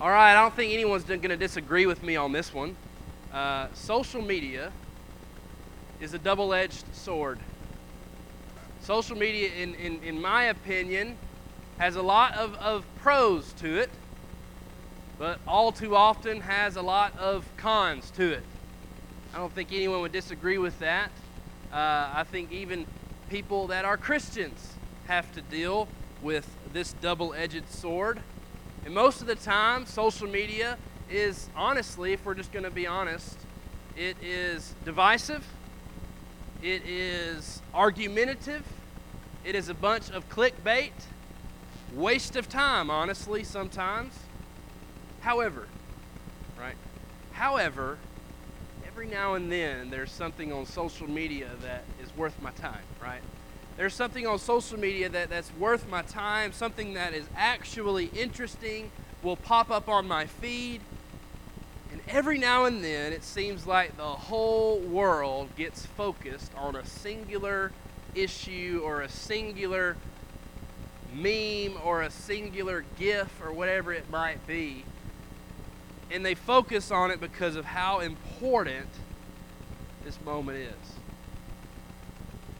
All right, I don't think anyone's going to disagree with me on this one. Uh, social media is a double edged sword. Social media, in, in, in my opinion, has a lot of, of pros to it, but all too often has a lot of cons to it. I don't think anyone would disagree with that. Uh, I think even people that are Christians have to deal with this double edged sword. And most of the time, social media is honestly, if we're just going to be honest, it is divisive, it is argumentative, it is a bunch of clickbait, waste of time, honestly, sometimes. However, right? However, every now and then there's something on social media that is worth my time, right? There's something on social media that, that's worth my time, something that is actually interesting, will pop up on my feed. And every now and then, it seems like the whole world gets focused on a singular issue or a singular meme or a singular GIF or whatever it might be. And they focus on it because of how important this moment is.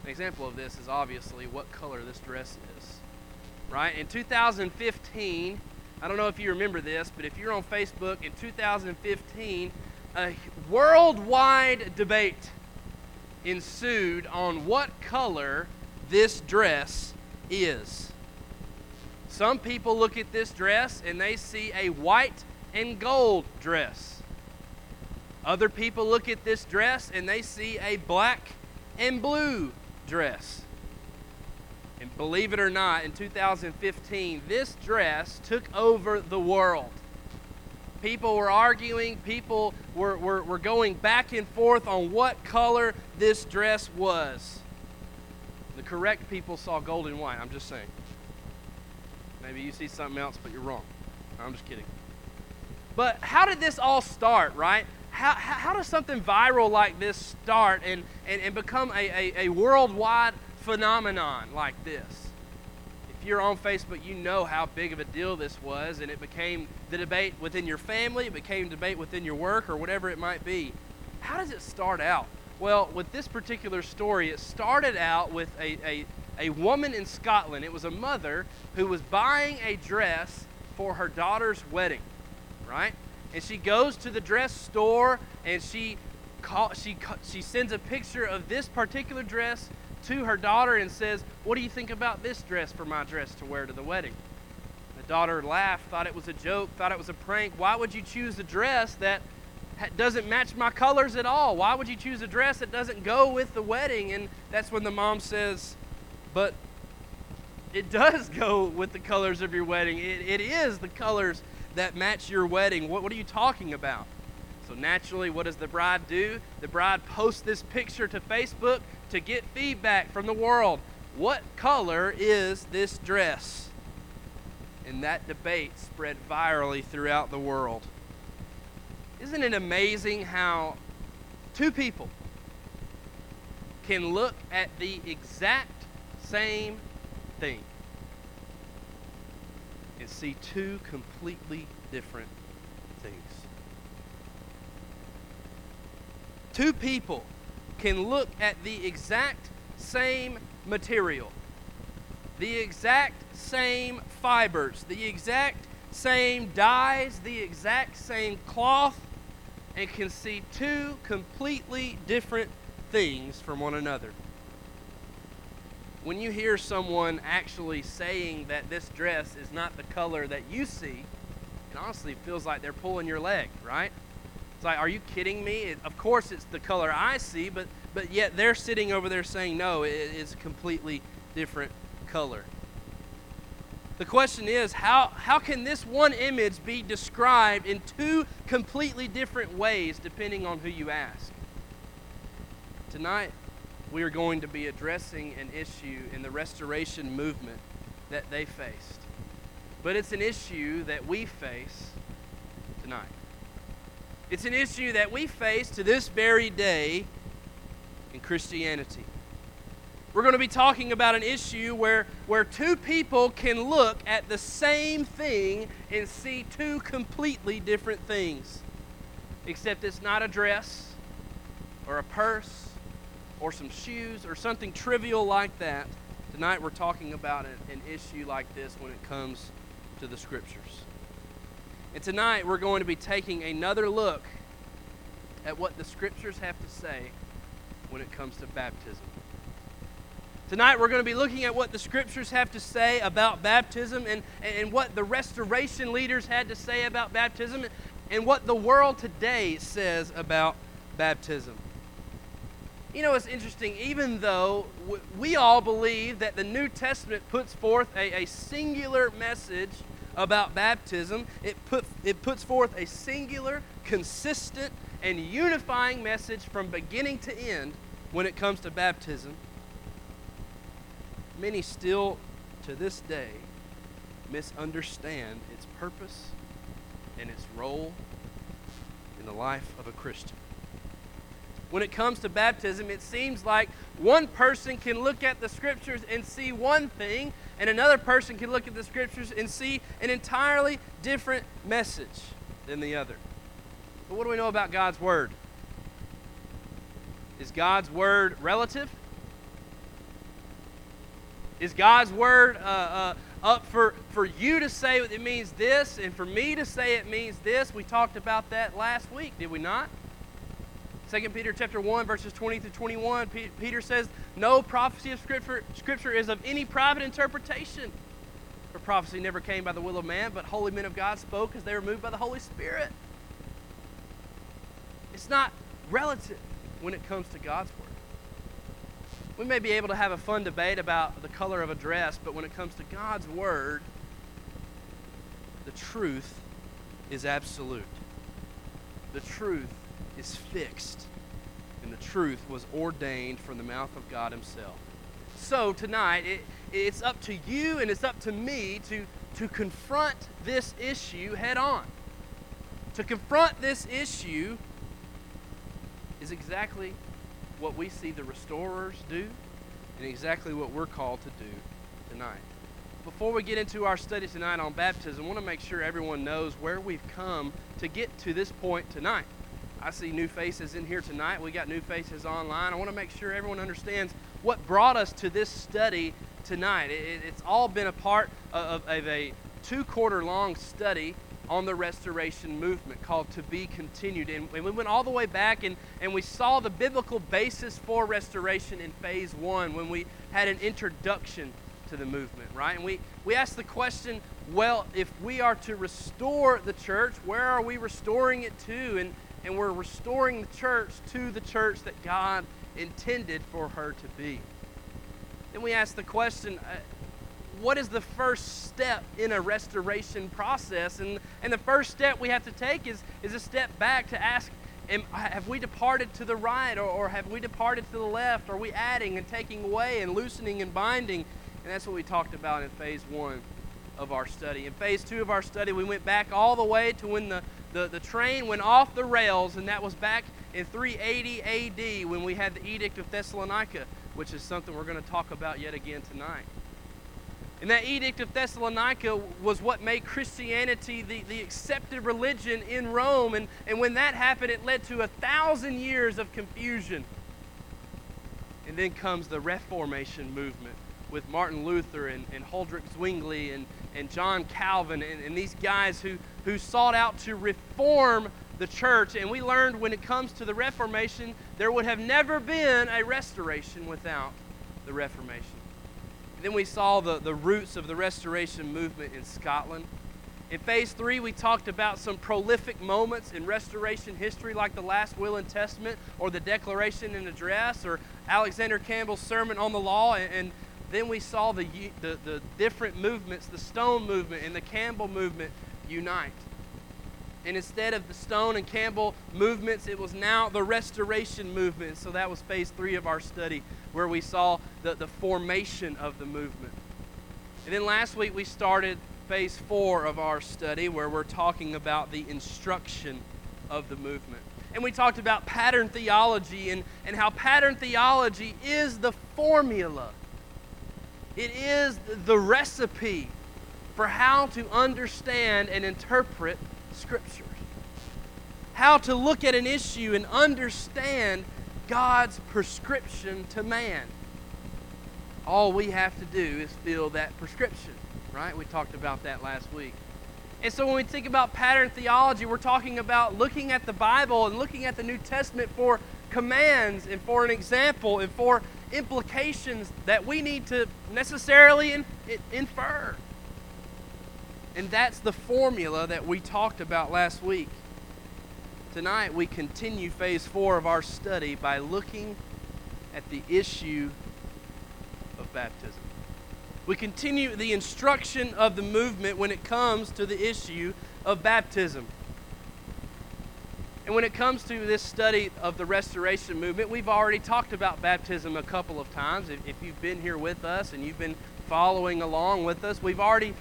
An example of this is obviously what color this dress is. Right? In 2015, I don't know if you remember this, but if you're on Facebook in 2015, a worldwide debate ensued on what color this dress is. Some people look at this dress and they see a white and gold dress. Other people look at this dress and they see a black and blue dress. And believe it or not, in 2015, this dress took over the world. People were arguing, people were, were, were going back and forth on what color this dress was. The correct people saw gold and white. I'm just saying. Maybe you see something else, but you're wrong. I'm just kidding. But how did this all start, right? How, how does something viral like this start and, and, and become a, a, a worldwide phenomenon like this? If you're on Facebook, you know how big of a deal this was, and it became the debate within your family, it became debate within your work, or whatever it might be. How does it start out? Well, with this particular story, it started out with a, a, a woman in Scotland. It was a mother who was buying a dress for her daughter's wedding, right? And she goes to the dress store and she call, she she sends a picture of this particular dress to her daughter and says, "What do you think about this dress for my dress to wear to the wedding?" The daughter laughed, thought it was a joke, thought it was a prank. Why would you choose a dress that doesn't match my colors at all? Why would you choose a dress that doesn't go with the wedding? And that's when the mom says, "But it does go with the colors of your wedding. It, it is the colors that match your wedding. What, what are you talking about? So, naturally, what does the bride do? The bride posts this picture to Facebook to get feedback from the world. What color is this dress? And that debate spread virally throughout the world. Isn't it amazing how two people can look at the exact same thing and see two completely different things. Two people can look at the exact same material, the exact same fibers, the exact same dyes, the exact same cloth, and can see two completely different things from one another when you hear someone actually saying that this dress is not the color that you see, it honestly feels like they're pulling your leg, right? It's like, are you kidding me? It, of course, it's the color I see, but but yet they're sitting over there saying, no, it is a completely different color. The question is, how, how can this one image be described in two completely different ways depending on who you ask? Tonight, we are going to be addressing an issue in the restoration movement that they faced. But it's an issue that we face tonight. It's an issue that we face to this very day in Christianity. we're going to be talking about an issue where, where two people can look at the same thing and see two completely different things. Except it's not a dress or a purse or some shoes or something trivial like that. Tonight we're talking about an, issue like this when it comes to the Scriptures. And tonight we're going to be taking another look at what the Scriptures have to say when it comes to baptism. Tonight, we're going to be looking at what the scriptures have to say about baptism and, and what the restoration leaders had to say about baptism and what the world today says about baptism. You know, it's interesting, even though we all believe that the New Testament puts forth a, a singular message about baptism, it, put, it puts forth a singular, consistent, and unifying message from beginning to end when it comes to baptism many still to this day misunderstand its purpose and its role in the life of a Christian. When it comes to baptism, it seems like one person can look at the scriptures and see one thing, and another person can look at the scriptures and see an entirely different message than the other. But what do we know about God's Word? Is God's Word relative? Is God's word uh, uh, up for, for you to say it means this and for me to say it means this? We talked about that last week, did we not? 2 Peter chapter 1, verses 20 through 21, Peter says, No prophecy of scripture, scripture is of any private interpretation. For prophecy never came by the will of man, but holy men of God spoke as they were moved by the Holy Spirit. It's not relative when it comes to God's word we may be able to have a fun debate about the color of a dress, but when it comes to God's Word, the truth is absolute. The truth is fixed, and the truth was ordained from the mouth of God Himself. So tonight, it, it's up to you and it's up to me to, to confront this issue head on. To confront this issue is exactly what we see the restorers do and exactly what we're called to do tonight. Before we get into our study tonight on baptism, I want to make sure everyone knows where we've come to get to this point tonight. I see new faces in here tonight. We got new faces online. I want to make sure everyone understands what brought us to this study tonight. It, it's all been a part of, of a two quarter long study on the restoration movement called To Be Continued. And, and we went all the way back and, and we saw the biblical basis for restoration in phase one when we had an introduction to the movement, right? And we, we asked the question well, if we are to restore the church, where are we restoring it to? And, and we're restoring the church to the church that God intended for her to be. Then we ask the question uh, what is the first step in a restoration process? And, and the first step we have to take is, is a step back to ask, am, have we departed to the right or, or have we departed to the left? Are we adding and taking away and loosening and binding? And that's what we talked about in phase one of our study. In phase two of our study, we went back all the way to when the, the, the train went off the rails, and that was back in 380 AD when we had the Edict of Thessalonica, which is something we're going to talk about yet again tonight. And that edict of Thessalonica was what made Christianity the, the accepted religion in Rome. And, and when that happened, it led to a thousand years of confusion. And then comes the Reformation movement with Martin Luther and, and Huldrych Zwingli and, and John Calvin and, and these guys who, who sought out to reform the church. And we learned when it comes to the Reformation, there would have never been a restoration without the Reformation. And then we saw the, the roots of the restoration movement in Scotland. In phase three, we talked about some prolific moments in restoration history, like the last will and testament, or the Declaration and Address, or Alexander Campbell's Sermon on the Law. And, and then we saw the, the, the different movements, the Stone movement and the Campbell movement, unite. And instead of the Stone and Campbell movements, it was now the Restoration movement. So that was phase three of our study, where we saw the, the formation of the movement. And then last week we started phase four of our study, where we're talking about the instruction of the movement. And we talked about pattern theology and, and how pattern theology is the formula, it is the recipe for how to understand and interpret Scripture, How to look at an issue and understand God's prescription to man. All we have to do is fill that prescription, right? We talked about that last week. And so when we think about pattern theology, we're talking about looking at the Bible and looking at the New Testament for commands and for an example and for implications that we need to necessarily in, infer. And that's the formula that we talked about last week. Tonight, we continue phase four of our study by looking at the issue of baptism. We continue the instruction of the movement when it comes to the issue of baptism. And when it comes to this study of the restoration movement, we've already talked about baptism a couple of times. If, if you've been here with us and you've been following along with us, we've already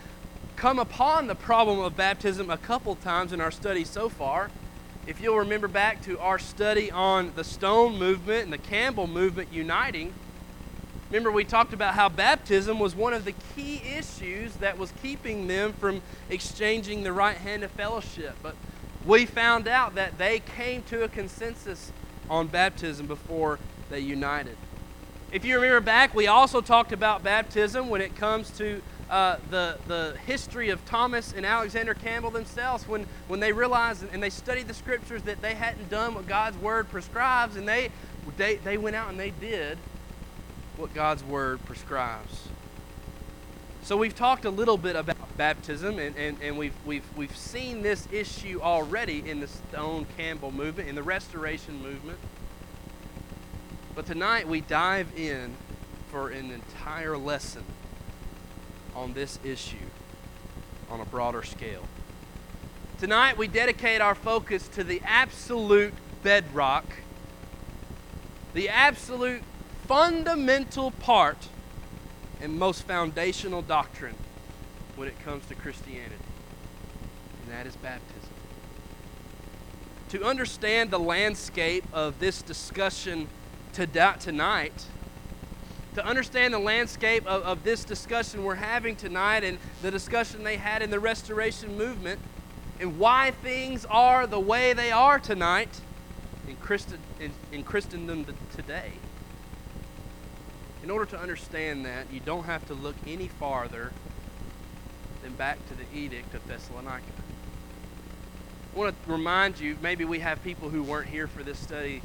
come upon the problem of baptism a couple times in our study so far. If you'll remember back to our study on the Stone movement and the Campbell movement uniting, Remember, we talked about how baptism was one of the key issues that was keeping them from exchanging the right hand of fellowship. But we found out that they came to a consensus on baptism before they united. If you remember back, we also talked about baptism when it comes to uh, the, the history of Thomas and Alexander Campbell themselves when, when they realized and they studied the scriptures that they hadn't done what God's word prescribes, and they, they, they went out and they did what God's Word prescribes. So we've talked a little bit about baptism, and, and, and we've, we've, we've seen this issue already in the Stone Campbell movement, in the Restoration movement. But tonight we dive in for an entire lesson on this issue on a broader scale. Tonight we dedicate our focus to the absolute bedrock, the absolute fundamental part and most foundational doctrine when it comes to Christianity, and that is baptism. To understand the landscape of this discussion tonight, to understand the landscape of, of this discussion we're having tonight and the discussion they had in the Restoration Movement, and why things are the way they are tonight in, Christen, in, in Christendom today in order to understand that, you don't have to look any farther than back to the Edict of Thessalonica. I want to remind you, maybe we have people who weren't here for this study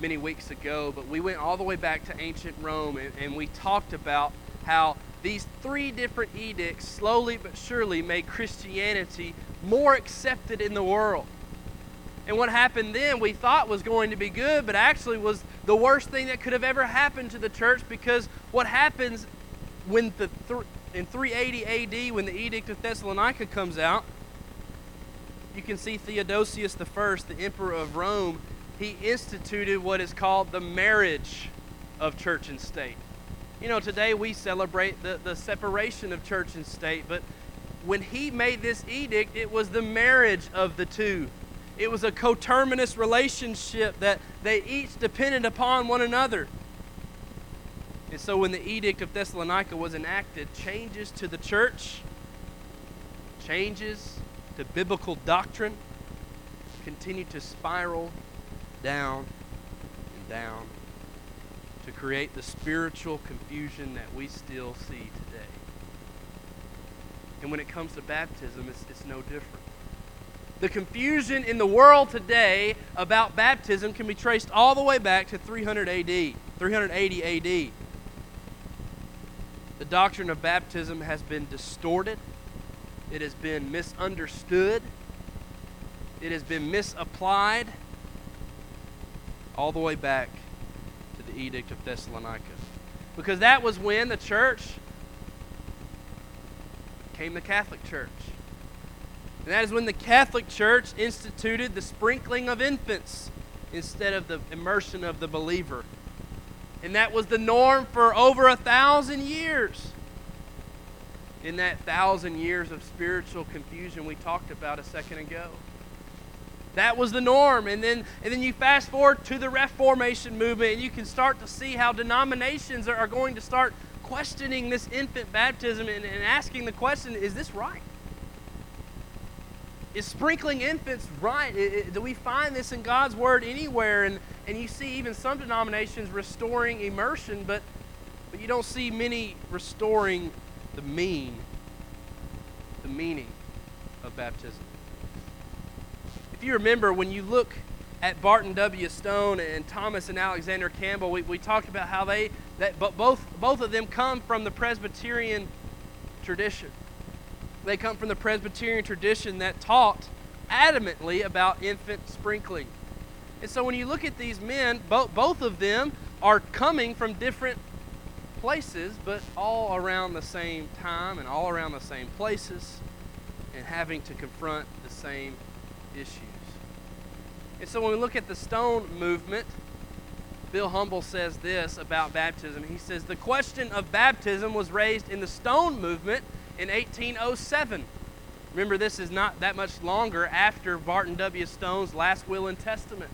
many weeks ago, but we went all the way back to ancient Rome and, and we talked about how these three different edicts slowly but surely made Christianity more accepted in the world. And what happened then we thought was going to be good, but actually was the worst thing that could have ever happened to the church because what happens when the th- in 380 AD when the Edict of Thessalonica comes out, you can see Theodosius I, the emperor of Rome, he instituted what is called the marriage of church and state. You know, today we celebrate the, the separation of church and state, but when he made this edict, it was the marriage of the two it was a coterminous relationship that they each depended upon one another. And so when the Edict of Thessalonica was enacted, changes to the church, changes to biblical doctrine continued to spiral down and down to create the spiritual confusion that we still see today. And when it comes to baptism, it's, it's no different. The confusion in the world today about baptism can be traced all the way back to 300 AD, 380 AD. The doctrine of baptism has been distorted, it has been misunderstood, it has been misapplied, all the way back to the Edict of Thessalonica. Because that was when the church came the Catholic Church. And that is when the Catholic Church instituted the sprinkling of infants instead of the immersion of the believer. And that was the norm for over a thousand years. In that thousand years of spiritual confusion we talked about a second ago. That was the norm. And then, and then you fast forward to the Reformation movement, and you can start to see how denominations are, going to start questioning this infant baptism and, and asking the question is this right? Is sprinkling infants right? Do we find this in God's Word anywhere? And, and you see even some denominations restoring immersion, but, but you don't see many restoring the mean, the meaning of baptism. If you remember, when you look at Barton W. Stone and Thomas and Alexander Campbell, we, we talked about how they, that, but both, both of them come from the Presbyterian tradition. They come from the Presbyterian tradition that taught adamantly about infant sprinkling. And so when you look at these men, both, both of them are coming from different places, but all around the same time and all around the same places and having to confront the same issues. And so when we look at the stone movement, Bill Humble says this about baptism. He says, The question of baptism was raised in the stone movement in 1807. Remember, this is not that much longer after Barton W. Stone's last will and testament.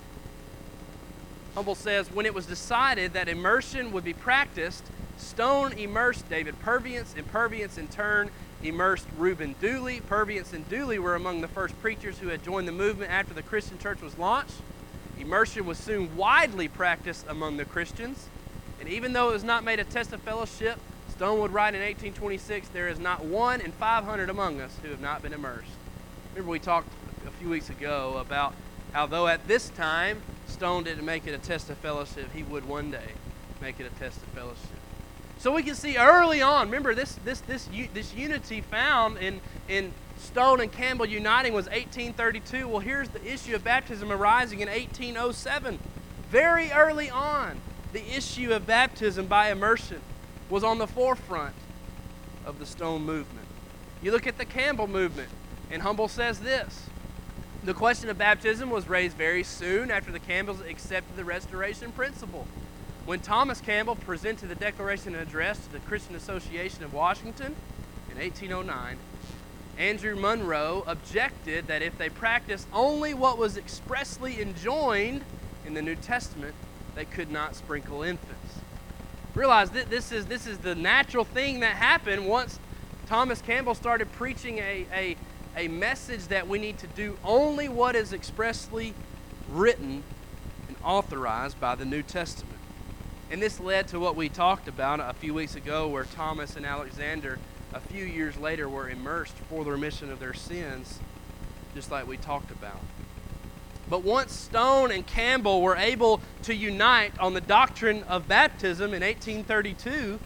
Humble says, When it was decided that immersion would be practiced, Stone immersed David Purviance, and Purviance in turn immersed Reuben Dooley. Purviance and Dooley were among the first preachers who had joined the movement after the Christian church was launched. Immersion was soon widely practiced among the Christians, and even though it was not made a test of fellowship, Stone would write in 1826, There is not one in 500 among us who have not been immersed. Remember, we talked a few weeks ago about how, though at this time Stone didn't make it a test of fellowship, he would one day make it a test of fellowship. So we can see early on, remember this, this, this, this unity found in, in Stone and Campbell uniting was 1832. Well, here's the issue of baptism arising in 1807. Very early on, the issue of baptism by immersion was on the forefront of the Stone movement. You look at the Campbell movement, and Humble says this The question of baptism was raised very soon after the Campbells accepted the restoration principle. When Thomas Campbell presented the Declaration and Address to the Christian Association of Washington in 1809, Andrew Munroe objected that if they practiced only what was expressly enjoined in the New Testament, they could not sprinkle infants. Realize that this is, this is the natural thing that happened once Thomas Campbell started preaching a, a, a message that we need to do only what is expressly written and authorized by the New Testament. And this led to what we talked about a few weeks ago, where Thomas and Alexander, a few years later, were immersed for the remission of their sins, just like we talked about. But once Stone and Campbell were able to unite on the doctrine of baptism in 1832,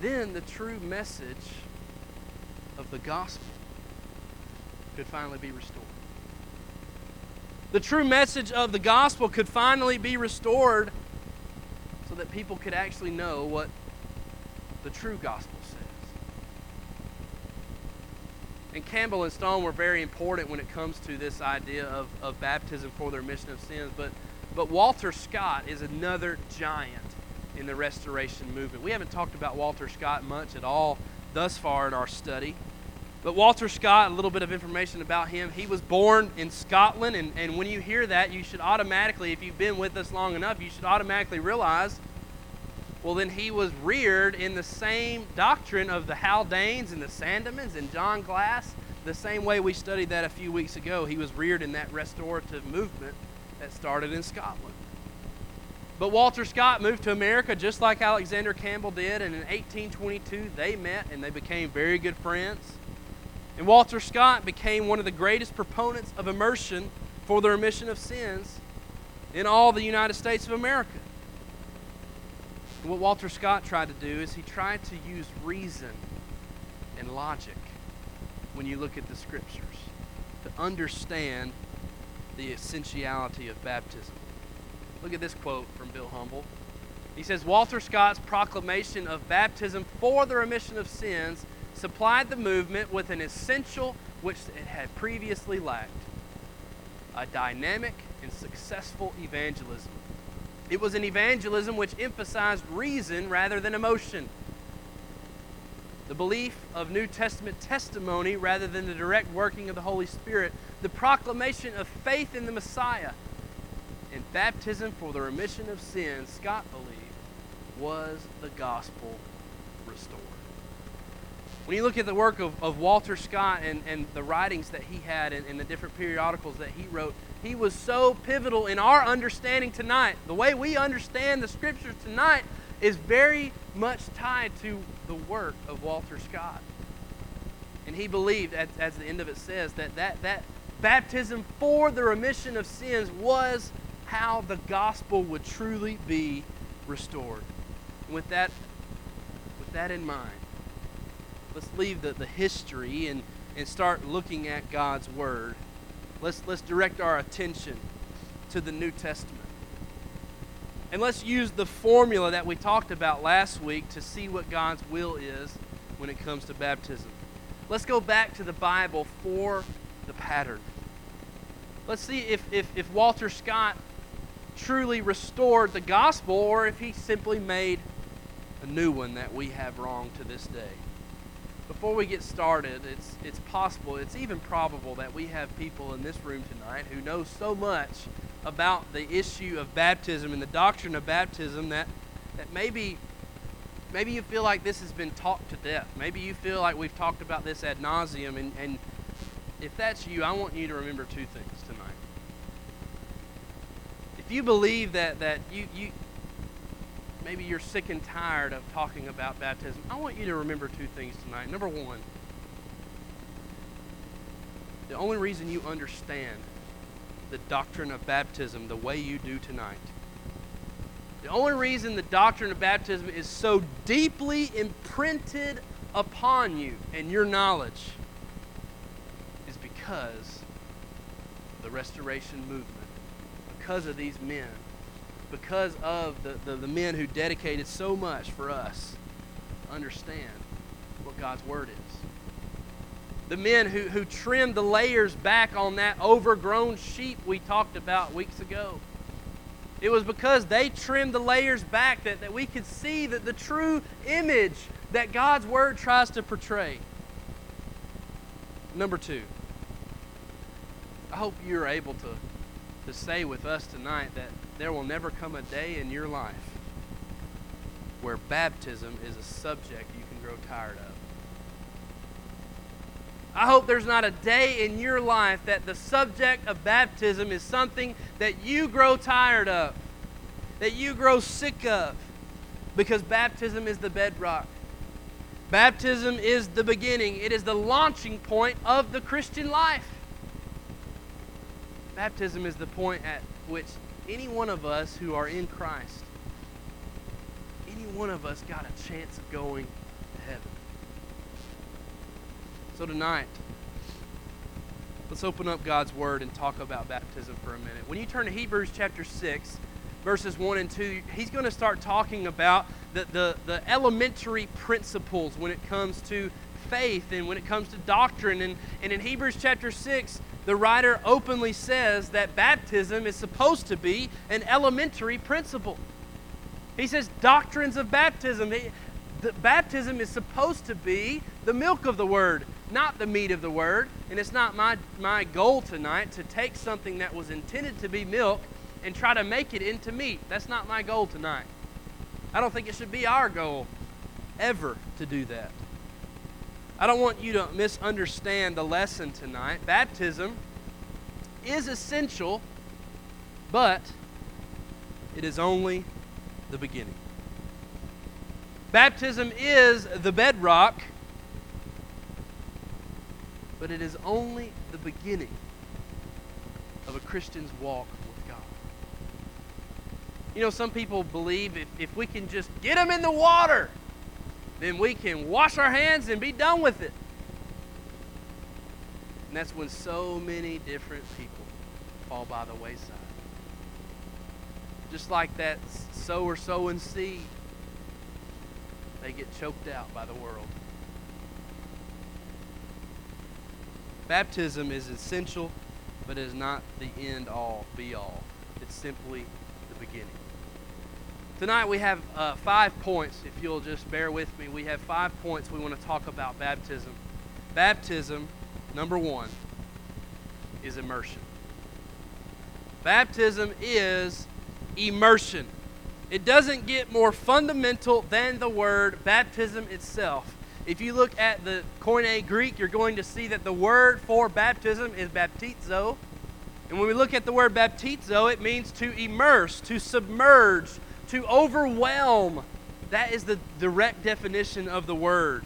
then the true message of the gospel could finally be restored. The true message of the gospel could finally be restored so that people could actually know what the true gospel says. And Campbell and Stone were very important when it comes to this idea of, of baptism for the remission of sins. But, but Walter Scott is another giant in the restoration movement. We haven't talked about Walter Scott much at all thus far in our study. But Walter Scott, a little bit of information about him. He was born in Scotland, and, and when you hear that, you should automatically, if you've been with us long enough, you should automatically realize well, then he was reared in the same doctrine of the Haldanes and the Sandemans and John Glas, the same way we studied that a few weeks ago. He was reared in that restorative movement that started in Scotland. But Walter Scott moved to America just like Alexander Campbell did, and in 1822 they met and they became very good friends. And Walter Scott became one of the greatest proponents of immersion for the remission of sins in all the United States of America. And what Walter Scott tried to do is he tried to use reason and logic when you look at the scriptures to understand the essentiality of baptism. Look at this quote from Bill Humble. He says Walter Scott's proclamation of baptism for the remission of sins supplied the movement with an essential which it had previously lacked a dynamic and successful evangelism. It was an evangelism which emphasized reason rather than emotion. the belief of New Testament testimony rather than the direct working of the Holy Spirit, the proclamation of faith in the Messiah, and baptism for the remission of sins, Scott believed, was the gospel restored. When you look at the work of, of Walter Scott and, and the writings that he had and, and the different periodicals that he wrote, he was so pivotal in our understanding tonight. The way we understand the scriptures tonight is very much tied to the work of Walter Scott. And he believed, as, as the end of it says, that, that that baptism for the remission of sins was how the gospel would truly be restored. And with that, with that in mind, let's leave the, the history and, and start looking at God's Word. Let's, let's direct our attention to the New Testament. And let's use the formula that we talked about last week to see what God's will is when it comes to baptism. Let's go back to the Bible for the pattern. Let's see if, if, if Walter Scott truly restored the gospel or if he simply made a new one that we have wrong to this day before we get started, it's, it's possible, it's even probable that we have people in this room tonight who know so much about the issue of baptism and the doctrine of baptism that, that maybe, maybe you feel like this has been talked to death. Maybe you feel like we've talked about this ad nauseum. And, and if that's you, I want you to remember two things tonight. If you believe that, that you, you, maybe you're sick and tired of talking about baptism, I want you to remember two things tonight. Number one, the only reason you understand the doctrine of baptism the way you do tonight, the only reason the doctrine of baptism is so deeply imprinted upon you and your knowledge is because the restoration movement, because of these men because of the, the, the men who dedicated so much for us understand what God's Word is. The men who, who trimmed the layers back on that overgrown sheep we talked about weeks ago. It was because they trimmed the layers back that, that we could see that the true image that God's Word tries to portray. Number two, I hope you're able to, to say with us tonight that there will never come a day in your life where baptism is a subject you can grow tired of. I hope there's not a day in your life that the subject of baptism is something that you grow tired of, that you grow sick of, because baptism is the bedrock. Baptism is the beginning, it is the launching point of the Christian life. Baptism is the point at which any one of us who are in Christ, any one of us got a chance of going to heaven. So tonight, let's open up God's Word and talk about baptism for a minute. When you turn to Hebrews chapter 6, verses 1 and 2, he's going to start talking about the, the, the elementary principles when it comes to faith and when it comes to doctrine. And, and in Hebrews chapter 6, the writer openly says that baptism is supposed to be an elementary principle. He says doctrines of baptism. The baptism is supposed to be the milk of the word, not the meat of the word. And it's not my, my goal tonight to take something that was intended to be milk and try to make it into meat. That's not my goal tonight. I don't think it should be our goal ever to do that. I don't want you to misunderstand the lesson tonight. Baptism is essential, but it is only the beginning. Baptism is the bedrock, but it is only the beginning of a Christian's walk with God. You know, some people believe if, if we can just get them in the water, then we can wash our hands and be done with it. And that's when so many different people fall by the wayside. Just like that sower sowing seed, they get choked out by the world. Baptism is essential, but is not the end all be all. It's simply the beginning. Tonight we have uh, five points. If you'll just bear with me, we have five points we want to talk about baptism. Baptism, number one, is immersion. Baptism is immersion. It doesn't get more fundamental than the word baptism itself. If you look at the Koine Greek, you're going to see that the word for baptism is baptizo. And when we look at the word baptizo, it means to immerse, to submerge, to overwhelm. That is the direct definition of the word.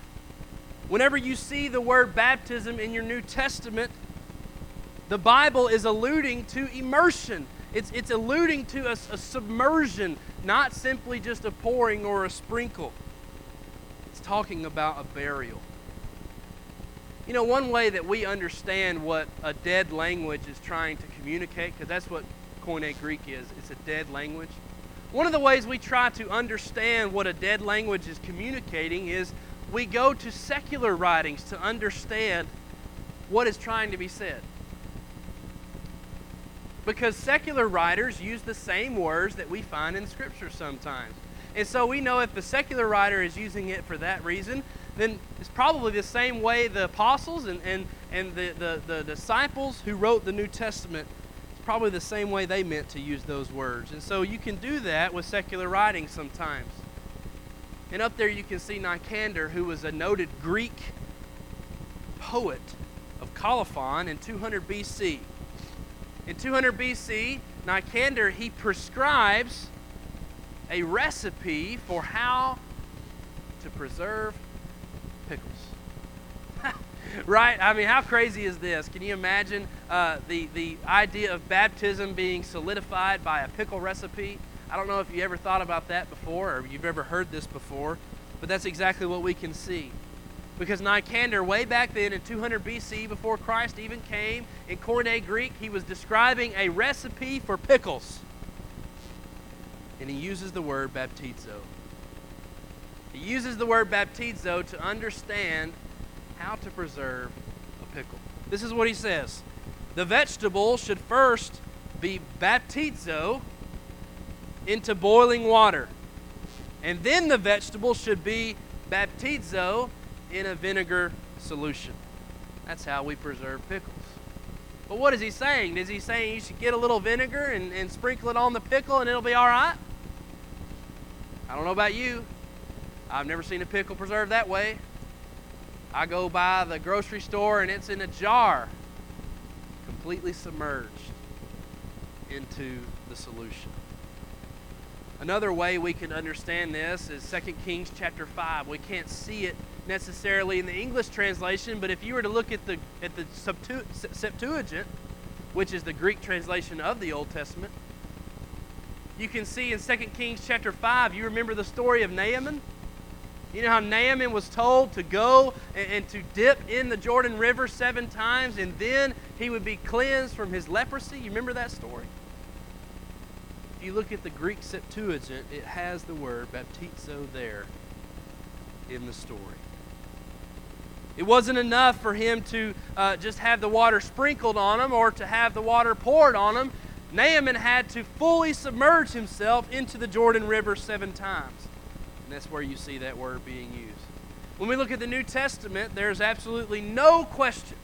Whenever you see the word baptism in your New Testament, the Bible is alluding to immersion. It's, it's alluding to a, a submersion, not simply just a pouring or a sprinkle. It's talking about a burial. You know, one way that we understand what a dead language is trying to communicate, because that's what Koine Greek is, it's a dead language. One of the ways we try to understand what a dead language is communicating is we go to secular writings to understand what is trying to be said. Because secular writers use the same words that we find in Scripture sometimes. And so we know if the secular writer is using it for that reason, then it's probably the same way the apostles and, and, and the, the, the disciples who wrote the New Testament, probably the same way they meant to use those words. And so you can do that with secular writing sometimes. And up there you can see Nicander, who was a noted Greek poet of Colophon in 200 BC. In 200 BC, Nicander, he prescribes a recipe for how to preserve. Right? I mean, how crazy is this? Can you imagine uh, the, the idea of baptism being solidified by a pickle recipe? I don't know if you ever thought about that before or you've ever heard this before, but that's exactly what we can see. Because Nicander, way back then in 200 BC, before Christ even came, in Koine Greek, he was describing a recipe for pickles. And he uses the word baptizo. He uses the word baptizo to understand how to preserve a pickle. This is what he says The vegetable should first be baptizo into boiling water. And then the vegetable should be baptizo in a vinegar solution. That's how we preserve pickles. But what is he saying? Is he saying you should get a little vinegar and, and sprinkle it on the pickle and it'll be all right? I don't know about you. I've never seen a pickle preserved that way. I go by the grocery store and it's in a jar, completely submerged into the solution. Another way we can understand this is 2 Kings chapter 5. We can't see it necessarily in the English translation, but if you were to look at the at the Septuagint, which is the Greek translation of the Old Testament, you can see in 2 Kings chapter 5, you remember the story of Naaman? You know how Naaman was told to go and, and, to dip in the Jordan River seven times and then he would be cleansed from his leprosy? You remember that story? If you look at the Greek Septuagint, it has the word baptizo there in the story. It wasn't enough for him to uh, just have the water sprinkled on him or to have the water poured on him. Naaman had to fully submerge himself into the Jordan River seven times. And that's where you see that word being used. When we look at the New Testament, there's absolutely no question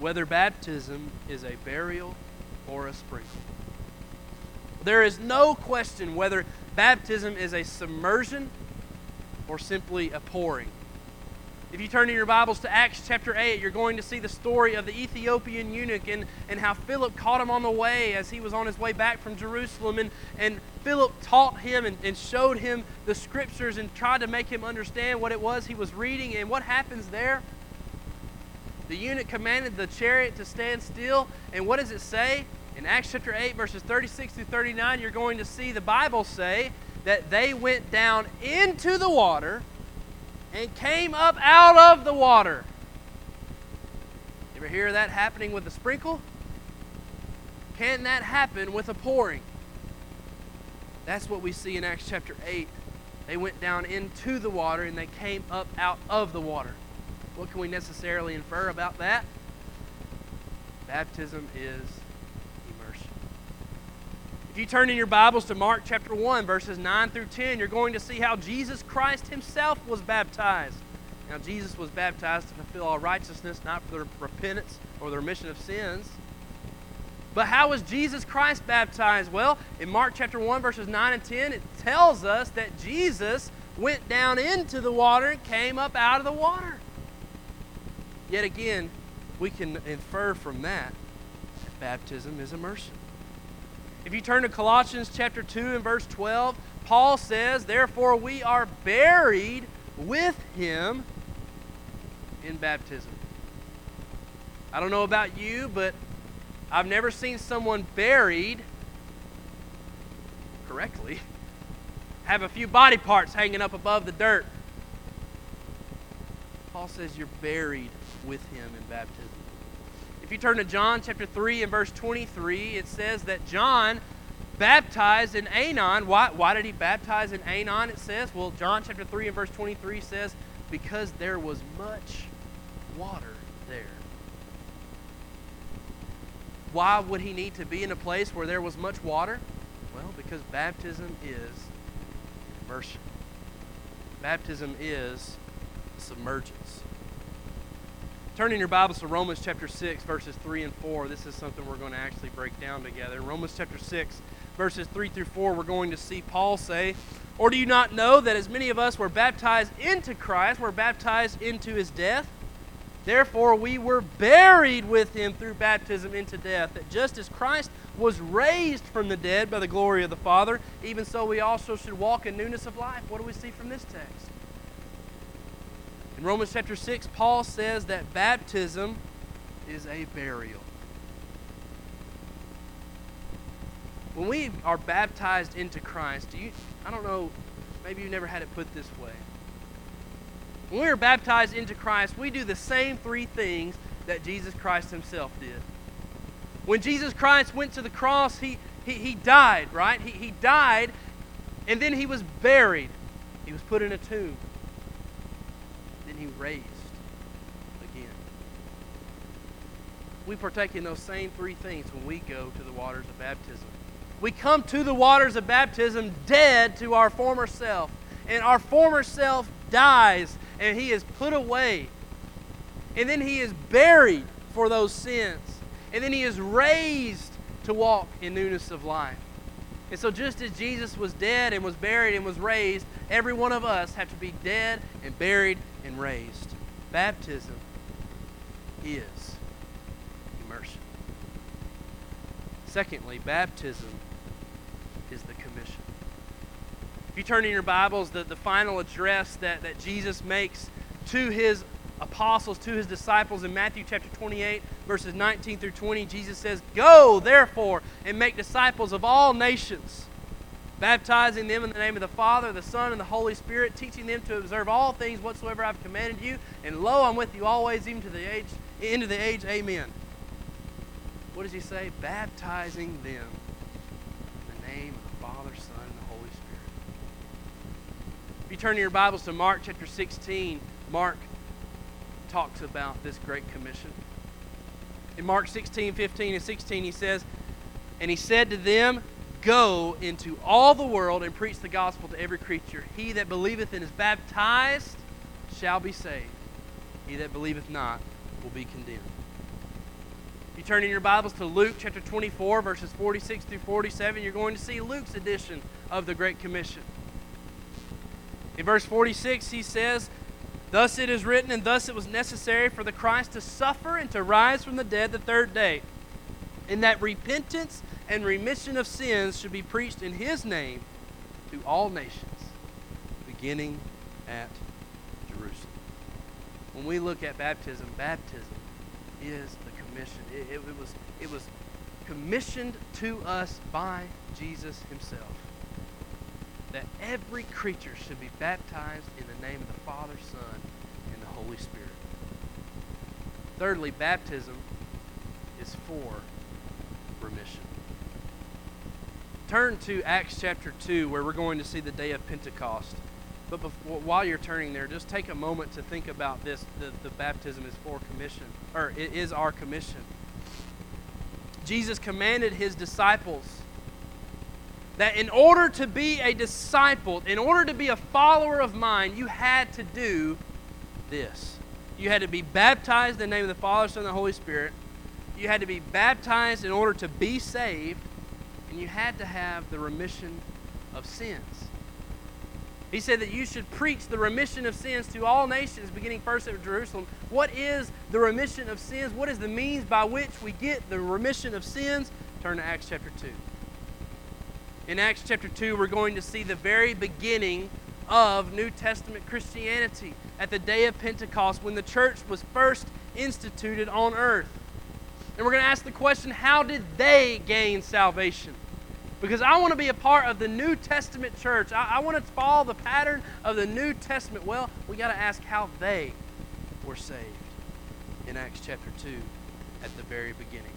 whether baptism is a burial or a sprinkle. There is no question whether baptism is a submersion or simply a pouring. If you turn in your Bibles to Acts chapter 8, you're going to see the story of the Ethiopian eunuch and, and how Philip caught him on the way as he was on his way back from Jerusalem. And, and Philip taught him and, and showed him the scriptures and tried to make him understand what it was he was reading. And what happens there? The eunuch commanded the chariot to stand still. And what does it say? In Acts chapter 8, verses 36 through 39, you're going to see the Bible say that they went down into the water and came up out of the water. You ever hear that happening with a sprinkle? Can that happen with a pouring? That's what we see in Acts chapter 8. They went down into the water and they came up out of the water. What can we necessarily infer about that? Baptism is If you turn in your Bibles to Mark chapter 1, verses 9 through 10, you're going to see how Jesus Christ himself was baptized. Now, Jesus was baptized to fulfill all righteousness, not for the repentance or the remission of sins. But how was Jesus Christ baptized? Well, in Mark chapter 1, verses 9 and 10, it tells us that Jesus went down into the water and came up out of the water. Yet again, we can infer from that that baptism is immersion. If you turn to Colossians chapter 2 and verse 12, Paul says, Therefore we are buried with him in baptism. I don't know about you, but I've never seen someone buried correctly have a few body parts hanging up above the dirt. Paul says you're buried with him in baptism. If you turn to John chapter 3 and verse 23, it says that John baptized in Aenon. Why, why did he baptize in Aenon? It says, well, John chapter 3 and verse 23 says, because there was much water there. Why would he need to be in a place where there was much water? Well, because baptism is immersion. Baptism is submergence. Turning your Bibles to Romans chapter 6, verses 3 and 4. This is something we're going to actually break down together. Romans chapter 6, verses 3 through 4, we're going to see Paul say, Or do you not know that as many of us were baptized into Christ, we were baptized into his death? Therefore, we were buried with him through baptism into death, that just as Christ was raised from the dead by the glory of the Father, even so we also should walk in newness of life. What do we see from this text? In Romans chapter 6, Paul says that baptism is a burial. When we are baptized into Christ, do you I don't know, maybe you've never had it put this way. When we are baptized into Christ, we do the same three things that Jesus Christ himself did. When Jesus Christ went to the cross, he, he, he died, right? He, he died, and then he was buried. He was put in a tomb. Then he raised again. We partake in those same three things when we go to the waters of baptism. We come to the waters of baptism dead to our former self, and our former self dies and he is put away. And then he is buried for those sins. And then he is raised to walk in newness of life. And so, just as Jesus was dead and was buried and was raised, every one of us have to be dead and buried and raised. Baptism is immersion. Secondly, baptism is the commission. If you turn in your Bibles, the, the final address that, that Jesus makes to his apostles, to his disciples in Matthew chapter 28, verses 19 through 20, Jesus says, Go, therefore, and make disciples of all nations, baptizing them in the name of the Father, the Son, and the Holy Spirit, teaching them to observe all things whatsoever I've commanded you. And lo, I'm with you always, even to the age, end of the age. Amen. What does he say? Baptizing them in the name of the Father, Son, and the Holy Spirit. If you turn your Bibles to Mark chapter 16, Mark talks about this great commission. In Mark 16, 15, and 16, he says, And he said to them, Go into all the world and preach the gospel to every creature. He that believeth and is baptized shall be saved. He that believeth not will be condemned. If you turn in your Bibles to Luke chapter 24, verses 46 through 47, you're going to see Luke's edition of the Great Commission. In verse 46, he says, Thus it is written, and thus it was necessary for the Christ to suffer and to rise from the dead the third day, and that repentance and remission of sins should be preached in his name to all nations, beginning at Jerusalem. When we look at baptism, baptism is the commission. It, it, it was, it was commissioned to us by Jesus himself that every creature should be baptized in the name of the Father, Son, and the Holy Spirit. Thirdly, baptism is for remission. Turn to Acts chapter 2, where we're going to see the day of Pentecost. But before, while you're turning there, just take a moment to think about this. The, the baptism is for commission, or it is our commission. Jesus commanded his disciples that in order to be a disciple, in order to be a follower of mine, you had to do this. You had to be baptized in the name of the Father, Son, and the Holy Spirit. You had to be baptized in order to be saved. And you had to have the remission of sins. He said that you should preach the remission of sins to all nations, beginning first at Jerusalem. What is the remission of sins? What is the means by which we get the remission of sins? Turn to Acts chapter 2. In Acts chapter 2, we're going to see the very beginning of New Testament Christianity at the day of Pentecost when the church was first instituted on earth. And we're going to ask the question how did they gain salvation? Because I want to be a part of the New Testament church. I, I want to follow the pattern of the New Testament. Well, we got to ask how they were saved in Acts chapter 2 at the very beginning.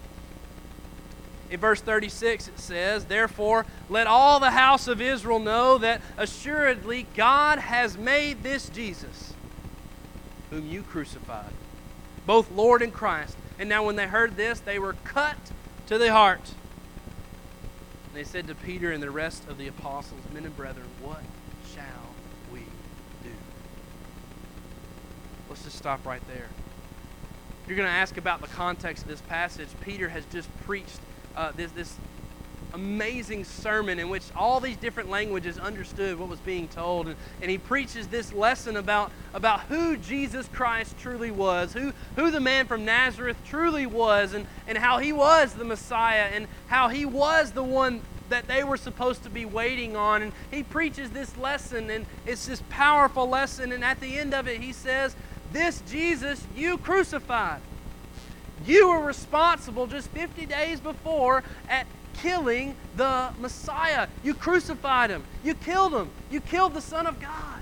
In verse 36, it says, Therefore, let all the house of Israel know that assuredly God has made this Jesus, whom you crucified, both Lord and Christ. And now, when they heard this, they were cut to the heart. And they said to Peter and the rest of the apostles, Men and brethren, what shall we do? Let's just stop right there. You're going to ask about the context of this passage. Peter has just preached uh, this, this amazing sermon in which all these different languages understood what was being told. And, and he preaches this lesson about, about who Jesus Christ truly was, who, who the man from Nazareth truly was, and, and how he was the Messiah, and how he was the one that they were supposed to be waiting on. And he preaches this lesson, and it's this powerful lesson. And at the end of it, he says, This Jesus you crucified. You were responsible just 50 days before at killing the Messiah. You crucified him. You killed him. You killed the Son of God.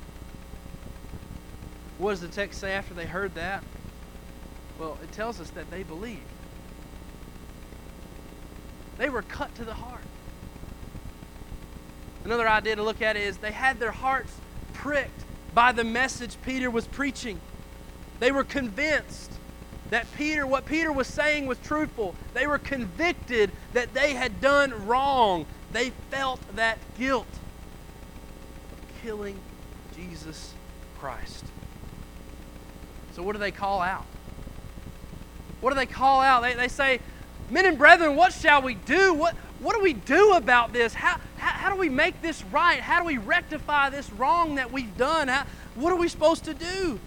What does the text say after they heard that? Well, it tells us that they believed. They were cut to the heart. Another idea to look at is they had their hearts pricked by the message Peter was preaching. They were convinced that Peter, what Peter was saying was truthful. They were convicted that they had done wrong. They felt that guilt killing Jesus Christ. So, what do they call out? What do they call out? They, they say, Men and brethren, what shall we do? What, what do we do about this? How, how, how do we make this right? How do we rectify this wrong that we've done? How, what are we supposed to do?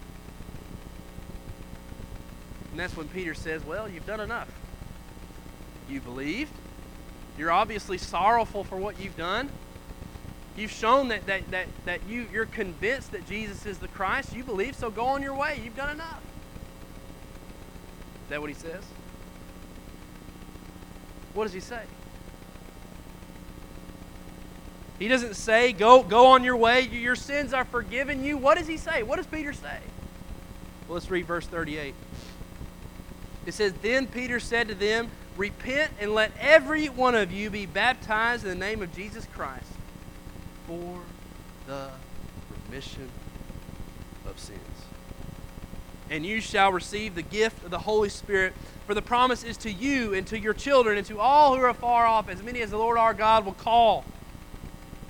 That's when Peter says, Well, you've done enough. You believed. You're obviously sorrowful for what you've done. You've shown that, that, that, that you, you're convinced that Jesus is the Christ. You believe, so go on your way. You've done enough. Is that what he says? What does he say? He doesn't say, go, go on your way, your sins are forgiven you. What does he say? What does Peter say? Well, let's read verse 38. It says, Then Peter said to them, Repent and let every one of you be baptized in the name of Jesus Christ for the remission of sins. And you shall receive the gift of the Holy Spirit, for the promise is to you and to your children and to all who are far off, as many as the Lord our God will call.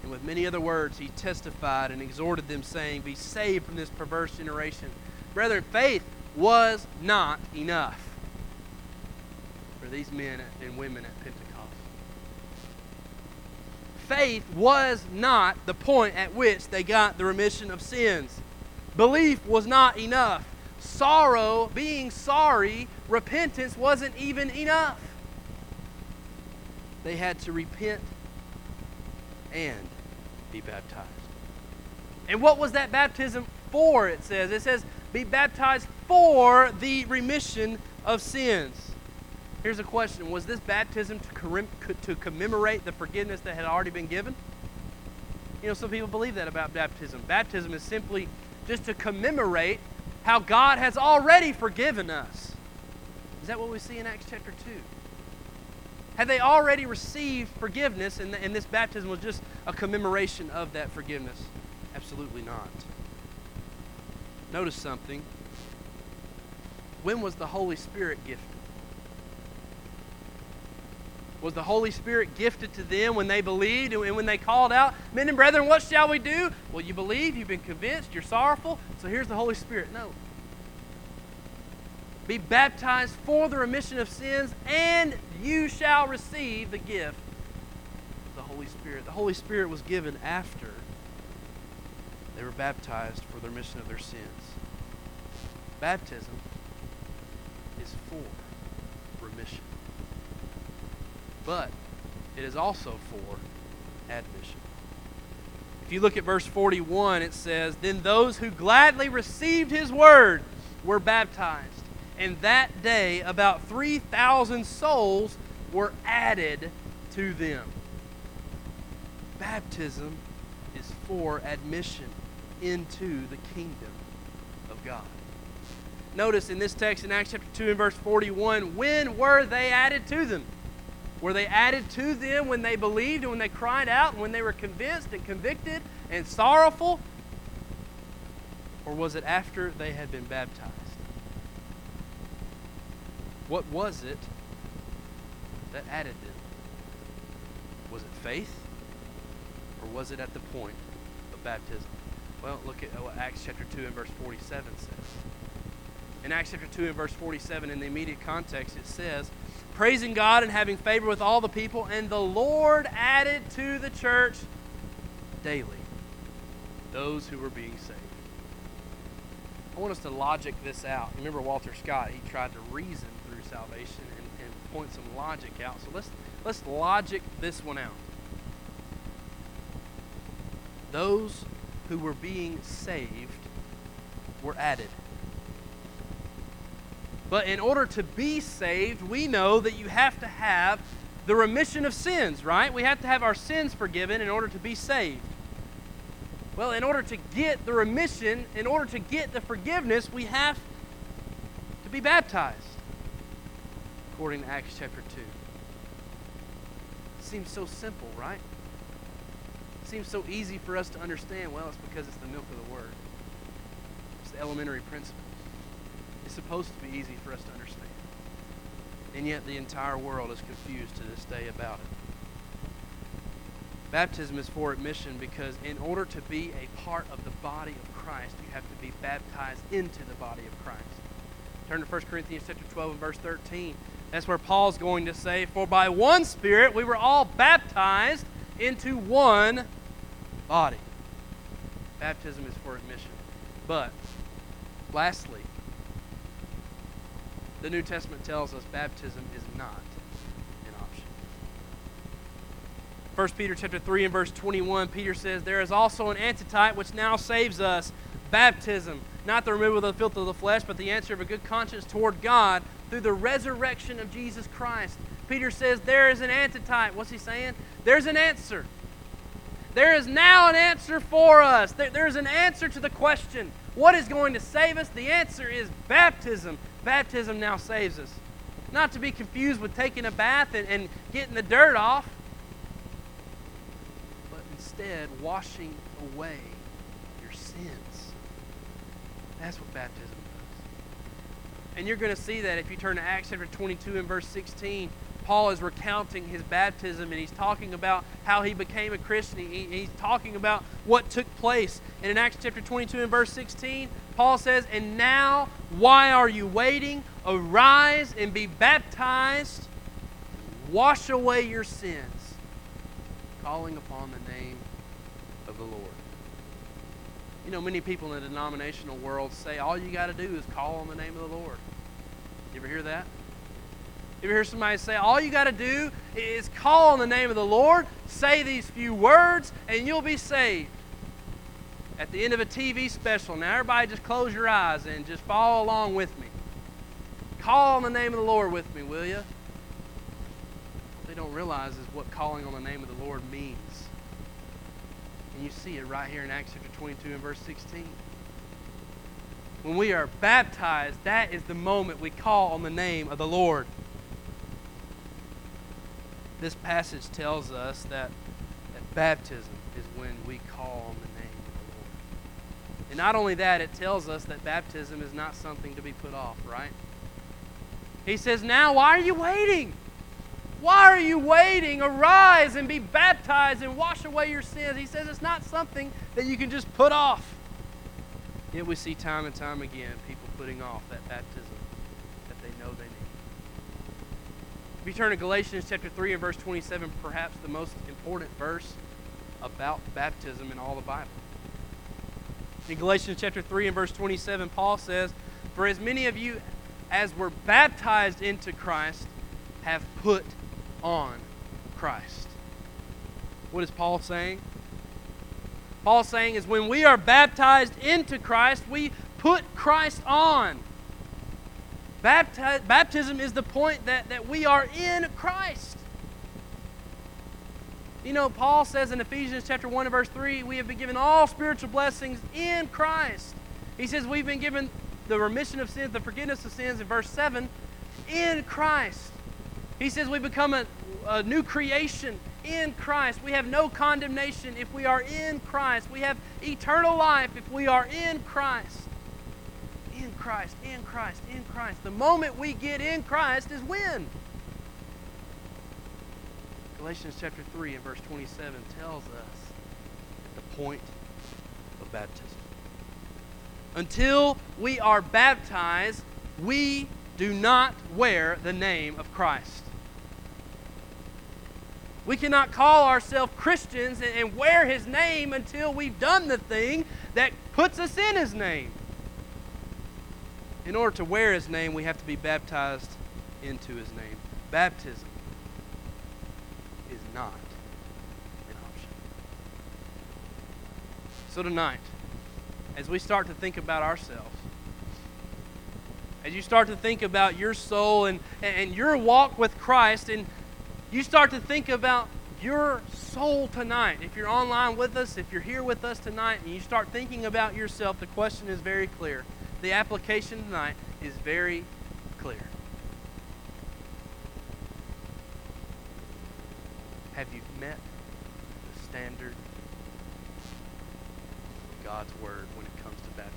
And with many other words, he testified and exhorted them, saying, Be saved from this perverse generation. Brethren, faith was not enough these men and women at Pentecost. Faith was not the point at which they got the remission of sins. Belief was not enough. Sorrow, being sorry, repentance wasn't even enough. They had to repent and be baptized. And what was that baptism for? It says. It says, be baptized for the remission of sins. Here's a question Was this baptism to, commemorate the forgiveness that had already been given? You know, some people believe that about baptism. Baptism is simply just to commemorate how God has already forgiven us. Is that what we see in Acts chapter 2? Had they already received forgiveness and, and this baptism was just a commemoration of that forgiveness? Absolutely not. Notice something. When was the Holy Spirit gifted? Was the Holy Spirit gifted to them when they believed and when they called out, Men and brethren, what shall we do? Well, you believe, you've been convinced, you're sorrowful, so here's the Holy Spirit. No. Be baptized for the remission of sins, and you shall receive the gift of the Holy Spirit. The Holy Spirit was given after they were baptized for the remission of their sins. Baptism is for remission, but it is also for admission. If you look at verse 41, it says, Then those who gladly received his word were baptized. And that day, about 3,000 souls were added to them. Baptism is for admission into the kingdom of God. Notice in this text in Acts chapter 2 and verse 41, when were they added to them? Were they added to them when they believed and when they cried out and when they were convinced and convicted and sorrowful? Or was it after they had been baptized? What was it that added them? Was it faith? Or was it at the point of baptism? Well, look at what Acts chapter 2 and verse 47 says. In Acts chapter 2 and verse 47, in the immediate context, it says, Praising God and having favor with all the people, and the Lord added to the church daily those who were being saved. I want us to logic this out. Remember Walter Scott, he tried to reason through salvation and, and point some logic out. So let's let's logic this one out. Those who were being saved were added. But in order to be saved, we know that you have to have the remission of sins, right? We have to have our sins forgiven in order to be saved. Well, in order to get the remission, in order to get the forgiveness, we have to be baptized, according to Acts chapter 2. It seems so simple, right? It seems so easy for us to understand. Well, it's because it's the milk of the Word, it's the elementary principles. It's supposed to be easy for us to understand. And yet, the entire world is confused to this day about it. Baptism is for admission because in order to be a part of the body of Christ, you have to be baptized into the body of Christ. Turn to 1 Corinthians chapter 12 and verse 13. That's where Paul's going to say, For by one Spirit we were all baptized into one body. Baptism is for admission. But, lastly, the New Testament tells us baptism is not an option. 1 Peter chapter 3 and verse 21, Peter says, There is also an antitype which now saves us, baptism, not the removal of the filth of the flesh, but the answer of a good conscience toward God through the resurrection of Jesus Christ. Peter says, There is an antitype. What's he saying? There's an answer. There is now an answer for us. there's an answer to the question what is going to save us? The answer is baptism. Baptism now saves us. Not to be confused with taking a bath and, and getting the dirt off but instead washing away your sins. That's what baptism does. And you're going to see that if you turn to Acts chapter 22 and verse 16. Paul is recounting his baptism and he's talking about how he became a Christian. He, he's talking about what took place. And in Acts chapter 22 and verse 16, Paul says, And now, why are you waiting? Arise and be baptized, wash away your sins, calling upon the name of the Lord. You know, many people in the denominational world say all you got to do is call on the name of the Lord. You ever hear that? You ever hear somebody say, all you got to do is call on the name of the Lord, say these few words, and you'll be saved? At the end of a TV special, now everybody just close your eyes and just follow along with me. Call on the name of the Lord with me, will you? What they don't realize is what calling on the name of the Lord means. And you see it right here in Acts chapter 22 and verse 16. When we are baptized, that is the moment we call on the name of the Lord. This passage tells us that, that baptism is when we call on the name of the Lord. And not only that, it tells us that baptism is not something to be put off, right? He says, Now, why are you waiting? Why are you waiting? Arise and be baptized and wash away your sins. He says it's not something that you can just put off. Yet we see time and time again people putting off that baptism that they know they need. If you turn to Galatians chapter 3 and verse 27, perhaps the most important verse about baptism in all the Bible. In Galatians chapter 3 and verse 27, Paul says, For as many of you as were baptized into Christ have put on Christ. What is Paul saying? Paul saying is when we are baptized into Christ, we put Christ on. Bapti- baptism is the point that, that we are in Christ. You know, Paul says in Ephesians chapter 1 and verse 3, we have been given all spiritual blessings in Christ. He says we've been given the remission of sins, the forgiveness of sins in verse 7 in Christ. He says we become a, a new creation in Christ. We have no condemnation if we are in Christ. We have eternal life if we are in Christ. In Christ, in Christ, in Christ. The moment we get in Christ is when? Galatians chapter 3 and verse 27 tells us the point of baptism. Until we are baptized, we do not wear the name of Christ. We cannot call ourselves Christians and, wear his name until we've done the thing that puts us in his name. In order to wear his name, we have to be baptized into his name. Baptism is not an option. So tonight, as we start to think about ourselves, as you start to think about your soul and, and your walk with Christ, and you start to think about your soul tonight. If you're online with us, if you're here with us tonight, and you start thinking about yourself, the question is very clear. The application tonight is very clear. Have you met the standard of God's Word when it comes to baptism?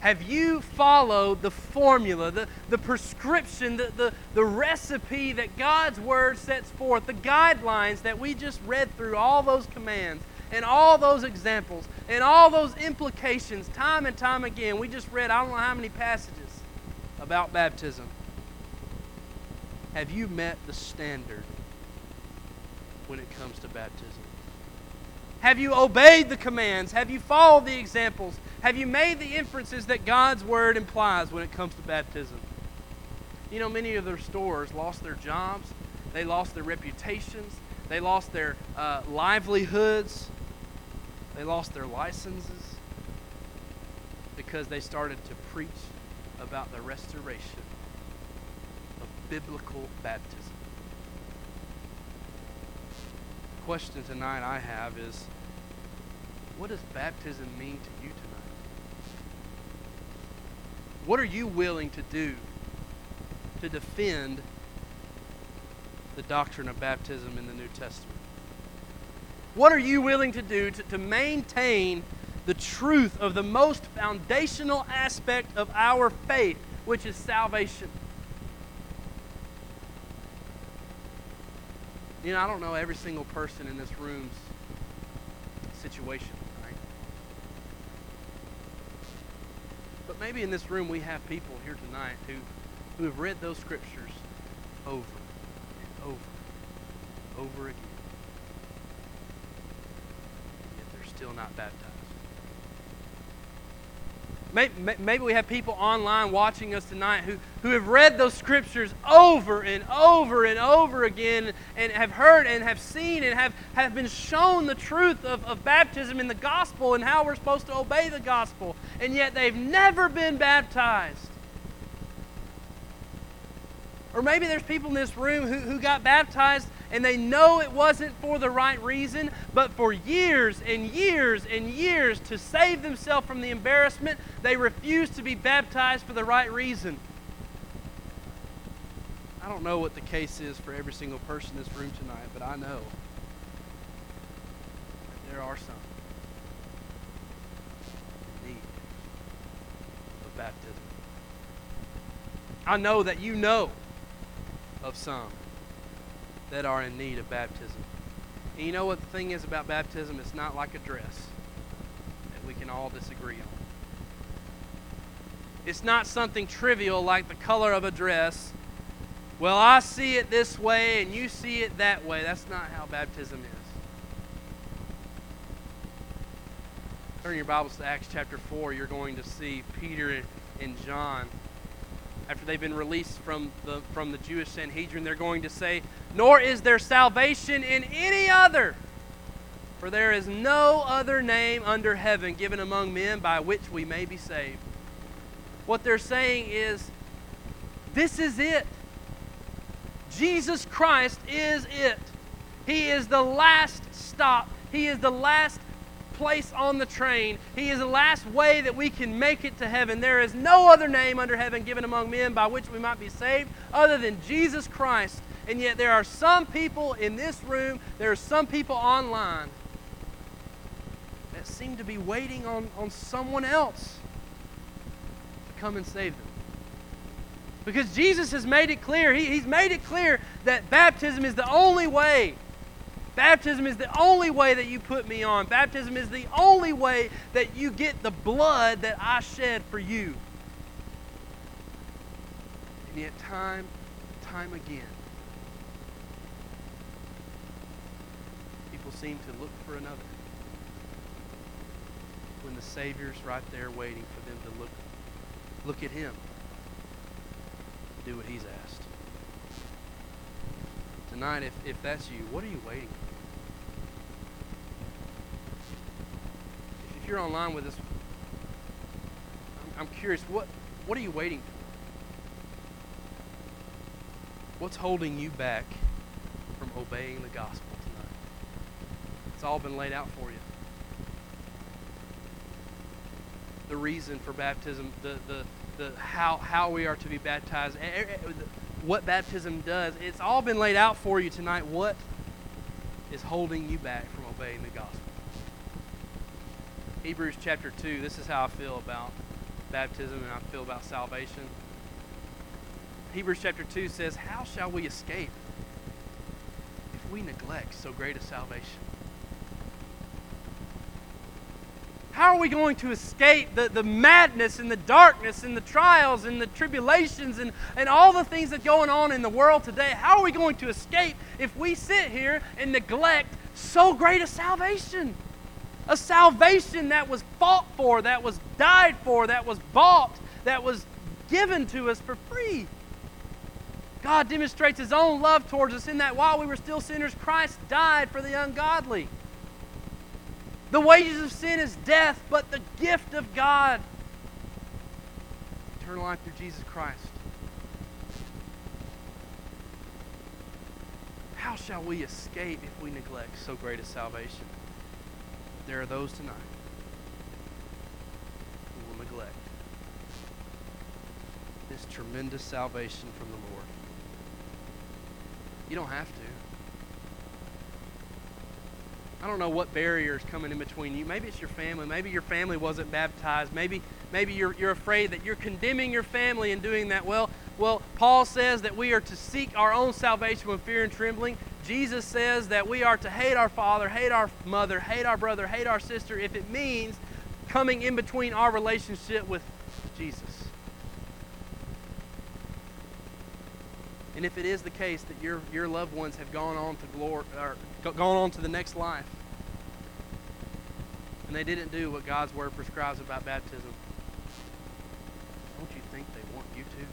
Have you followed the formula, the, the prescription, the, the, the recipe that God's Word sets forth, the guidelines that we just read through, all those commands and all those examples and all those implications time and time again? We just read, I don't know how many passages about baptism. Have you met the standard when it comes to baptism? Have you obeyed the commands? Have you followed the examples? Have you made the inferences that God's word implies when it comes to baptism? You know, many of their stores lost their jobs, they lost their reputations, they lost their uh, livelihoods, they lost their licenses because they started to preach about the restoration of biblical baptism. The question tonight I have is what does baptism mean to you tonight? What are you willing to do to defend the doctrine of baptism in the New Testament? What are you willing to do to, to maintain the truth of the most foundational aspect of our faith, which is salvation? You know, I don't know every single person in this room's situation. Right? But maybe in this room we have people here tonight who, who have read those scriptures over and over and over again. Yet they're still not baptized. Maybe we have people online watching us tonight who, who have read those scriptures over and over and over again and have heard and have seen and have, have been shown the truth of, of baptism in the gospel and how we're supposed to obey the gospel, and yet they've never been baptized. Or maybe there's people in this room who, who got baptized and they know it wasn't for the right reason, but for years and years and years to save themselves from the embarrassment, they refused to be baptized for the right reason. I don't know what the case is for every single person in this room tonight, but I know that there are some in need of baptism. I know that you know of some that are in need of baptism. And you know what the thing is about baptism? It's not like a dress that we can all disagree on. It's not something trivial like the color of a dress. Well, I see it this way and you see it that way. That's not how baptism is. Turn your Bibles to Acts chapter 4. You're going to see Peter and John after they've been released from the, from the Jewish Sanhedrin, they're going to say, Nor is there salvation in any other, for there is no other name under heaven given among men by which we may be saved. What they're saying is, This is it. Jesus Christ is it. He is the last stop. He is the last place on the train. He is the last way that we can make it to heaven. There is no other name under heaven given among men by which we might be saved other than Jesus Christ. And yet, there are some people in this room, there are some people online that seem to be waiting on, on someone else to come and save them. Because Jesus has made it clear, he, He's made it clear that baptism is the only way Baptism is the only way that you put me on. Baptism is the only way that you get the blood that I shed for you. And yet, time, time again, people seem to look for another. When the Savior's right there waiting for them to look, look at Him, do what He's asked. Tonight, if, if that's you, what are you waiting for? If you're online with us, I'm, curious, what, what are you waiting for? What's holding you back from obeying the gospel tonight? It's all been laid out for you. The reason for baptism, the, the, the how, how we are to be baptized, what baptism does. It's all been laid out for you tonight. What is holding you back from obeying the gospel? Hebrews chapter 2, this is how I feel about baptism and I feel about salvation. Hebrews chapter 2 says, How shall we escape if we neglect so great a salvation? How are we going to escape the, the madness and the darkness and the trials and the tribulations and, and all the things that are going on in the world today? How are we going to escape if we sit here and neglect so great a salvation? A salvation that was fought for, that was died for, that was bought, that was given to us for free. God demonstrates His own love towards us in that while we were still sinners, Christ died for the ungodly. The wages of sin is death, but the gift of God, eternal life through Jesus Christ. How shall we escape if we neglect so great a salvation? There are those tonight who will neglect this tremendous salvation from the Lord. You don't have to. I don't know what barrier is coming in between you. Maybe it's your family. Maybe your family wasn't baptized. Maybe, maybe you're, you're afraid that you're condemning your family in doing that. Well, well, Paul says that we are to seek our own salvation with fear and trembling. Jesus says that we are to hate our father, hate our mother, hate our brother, hate our sister if it means coming in between our relationship with Jesus. And if it is the case that your, your loved ones have gone on to glory or gone on to the next life, and they didn't do what God's word prescribes about baptism, don't you think they want you to?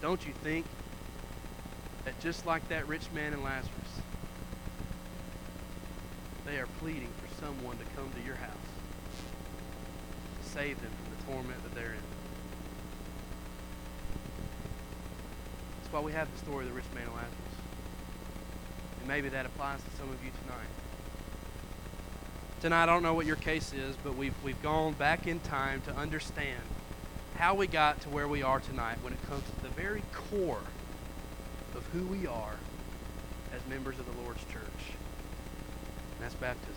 Don't you think that just like that rich man and Lazarus, they are pleading for someone to come to your house to save them from the torment that they're in? That's why we have the story of the rich man and Lazarus. And maybe that applies to some of you tonight. Tonight, I don't know what your case is, but we've, we've gone back in time to understand how we got to where we are tonight when it comes to the very core who we are as members of the Lord's church. And that's baptism.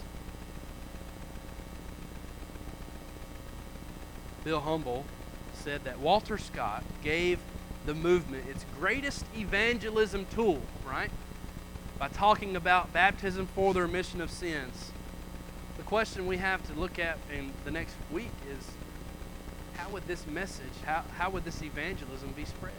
Bill Humble said that Walter Scott gave the movement its greatest evangelism tool, right? By talking about baptism for the remission of sins. The question we have to look at in the next week is how would this message, how, how would this evangelism be spread?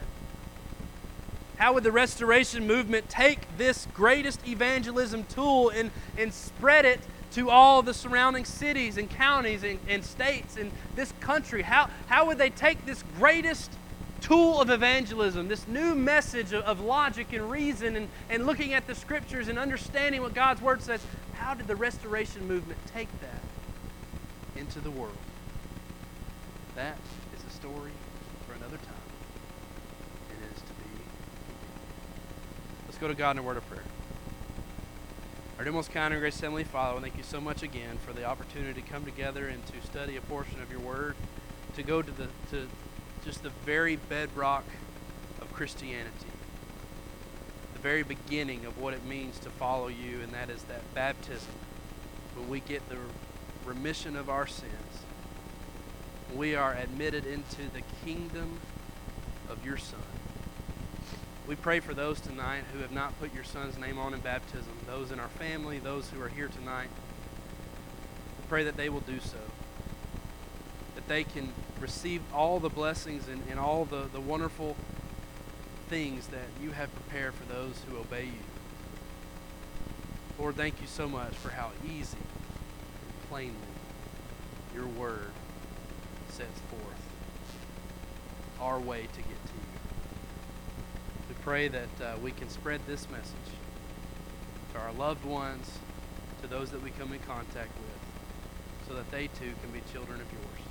How would the restoration movement take this greatest evangelism tool and, and spread it to all the surrounding cities and counties and, and states in this country? How, how would they take this greatest tool of evangelism, this new message of, of logic and reason and, and looking at the scriptures and understanding what God's word says? How did the restoration movement take that into the world? That is a story for another time. It is to be continued. Go to God in a word of prayer. Our most kind and gracious Heavenly Father, thank you so much again for the opportunity to come together and to study a portion of your word, to go to the to just the very bedrock of Christianity, the very beginning of what it means to follow you, and that is that baptism, when we get the remission of our sins we are admitted into the kingdom of your Son. We pray for those tonight who have not put your Son's name on in baptism, those in our family, those who are here tonight. We pray that they will do so, that they can receive all the blessings and, and all the, the wonderful things that you have prepared for those who obey you. Lord, thank you so much for how easy and plainly your word sets forth our way to get pray that uh, we can spread this message to our loved ones, to those that we come in contact with, so that they too can be children of yours.